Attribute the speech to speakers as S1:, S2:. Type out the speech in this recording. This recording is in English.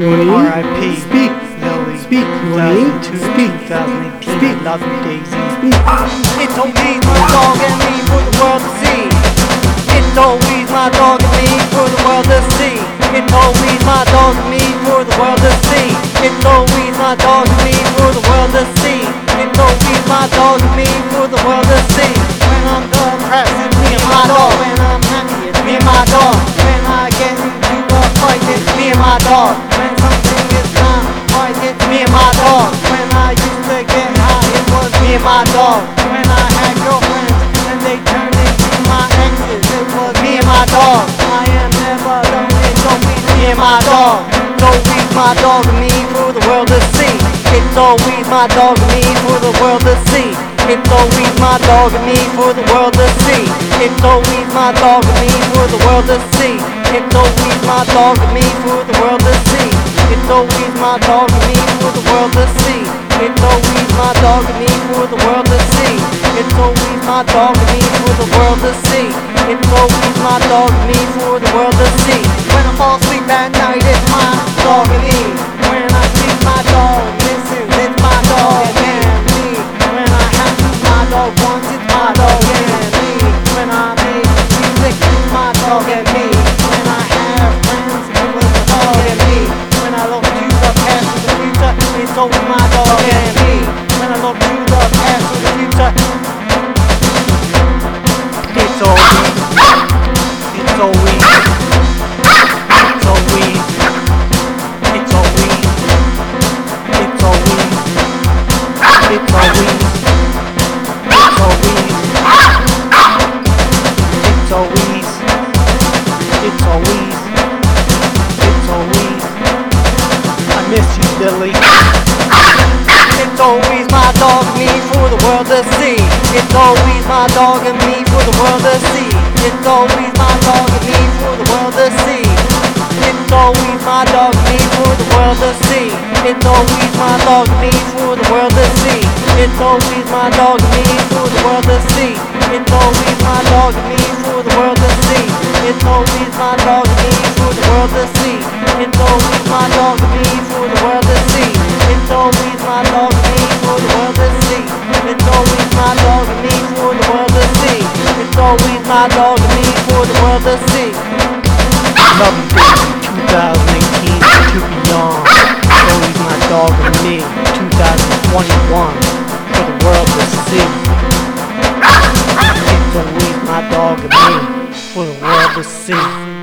S1: You?
S2: R.I.P.
S1: Speak.
S2: Lily.
S1: Speak. You wanna Speak.
S2: 2018.
S1: Speak.
S2: Love you, Daisy.
S1: Speak.
S3: It's always my dog and me for the world to see. It's always my dog and me for the world to see. It's always my dog and me for the world to see. It's always my dog and me for the world to see. It's always my dog and me for the world to see. When I'm depressed, it's me and my dog. When I'm happy, it's me and my dog. My dog. When I had girlfriends and they turned into my exes, it was me and my dog. I am never lonely, don't be me and my dog. It's always my dog and me for the world to see. It's always my dog and me for the world to see. It's always my dog and me for the world to see. It's always my dog and me for the world to see. It's always my dog and me for the world to see. It's always my dog and me for the world to see. It's always my dog and me for the world to see. It's always my dog and me for the world to see. It's always my dog and me for the world to see. When I fall asleep at night, it's my dog and me. It's always.
S2: It's always. It's always. It's always. It's always. I miss you, Lily. It's always my dog and me for the world to see.
S3: It's always my dog and me for the world to see. It's always my dog always my dog me for the world to see. It's always my dog me for the world to see. It's always my dog me for the world to see. It's always my dog me for the world to see. It's always my dog me for the world to see. It's always my dog me for the world to see. It's always my dog me for the world to see. It's always my dog me for the world to see. It's always my dog me for the world to see. 2018 to beyond. So he's my dog and me, 2021, for the world to see. So he's my dog and me, for the world to see.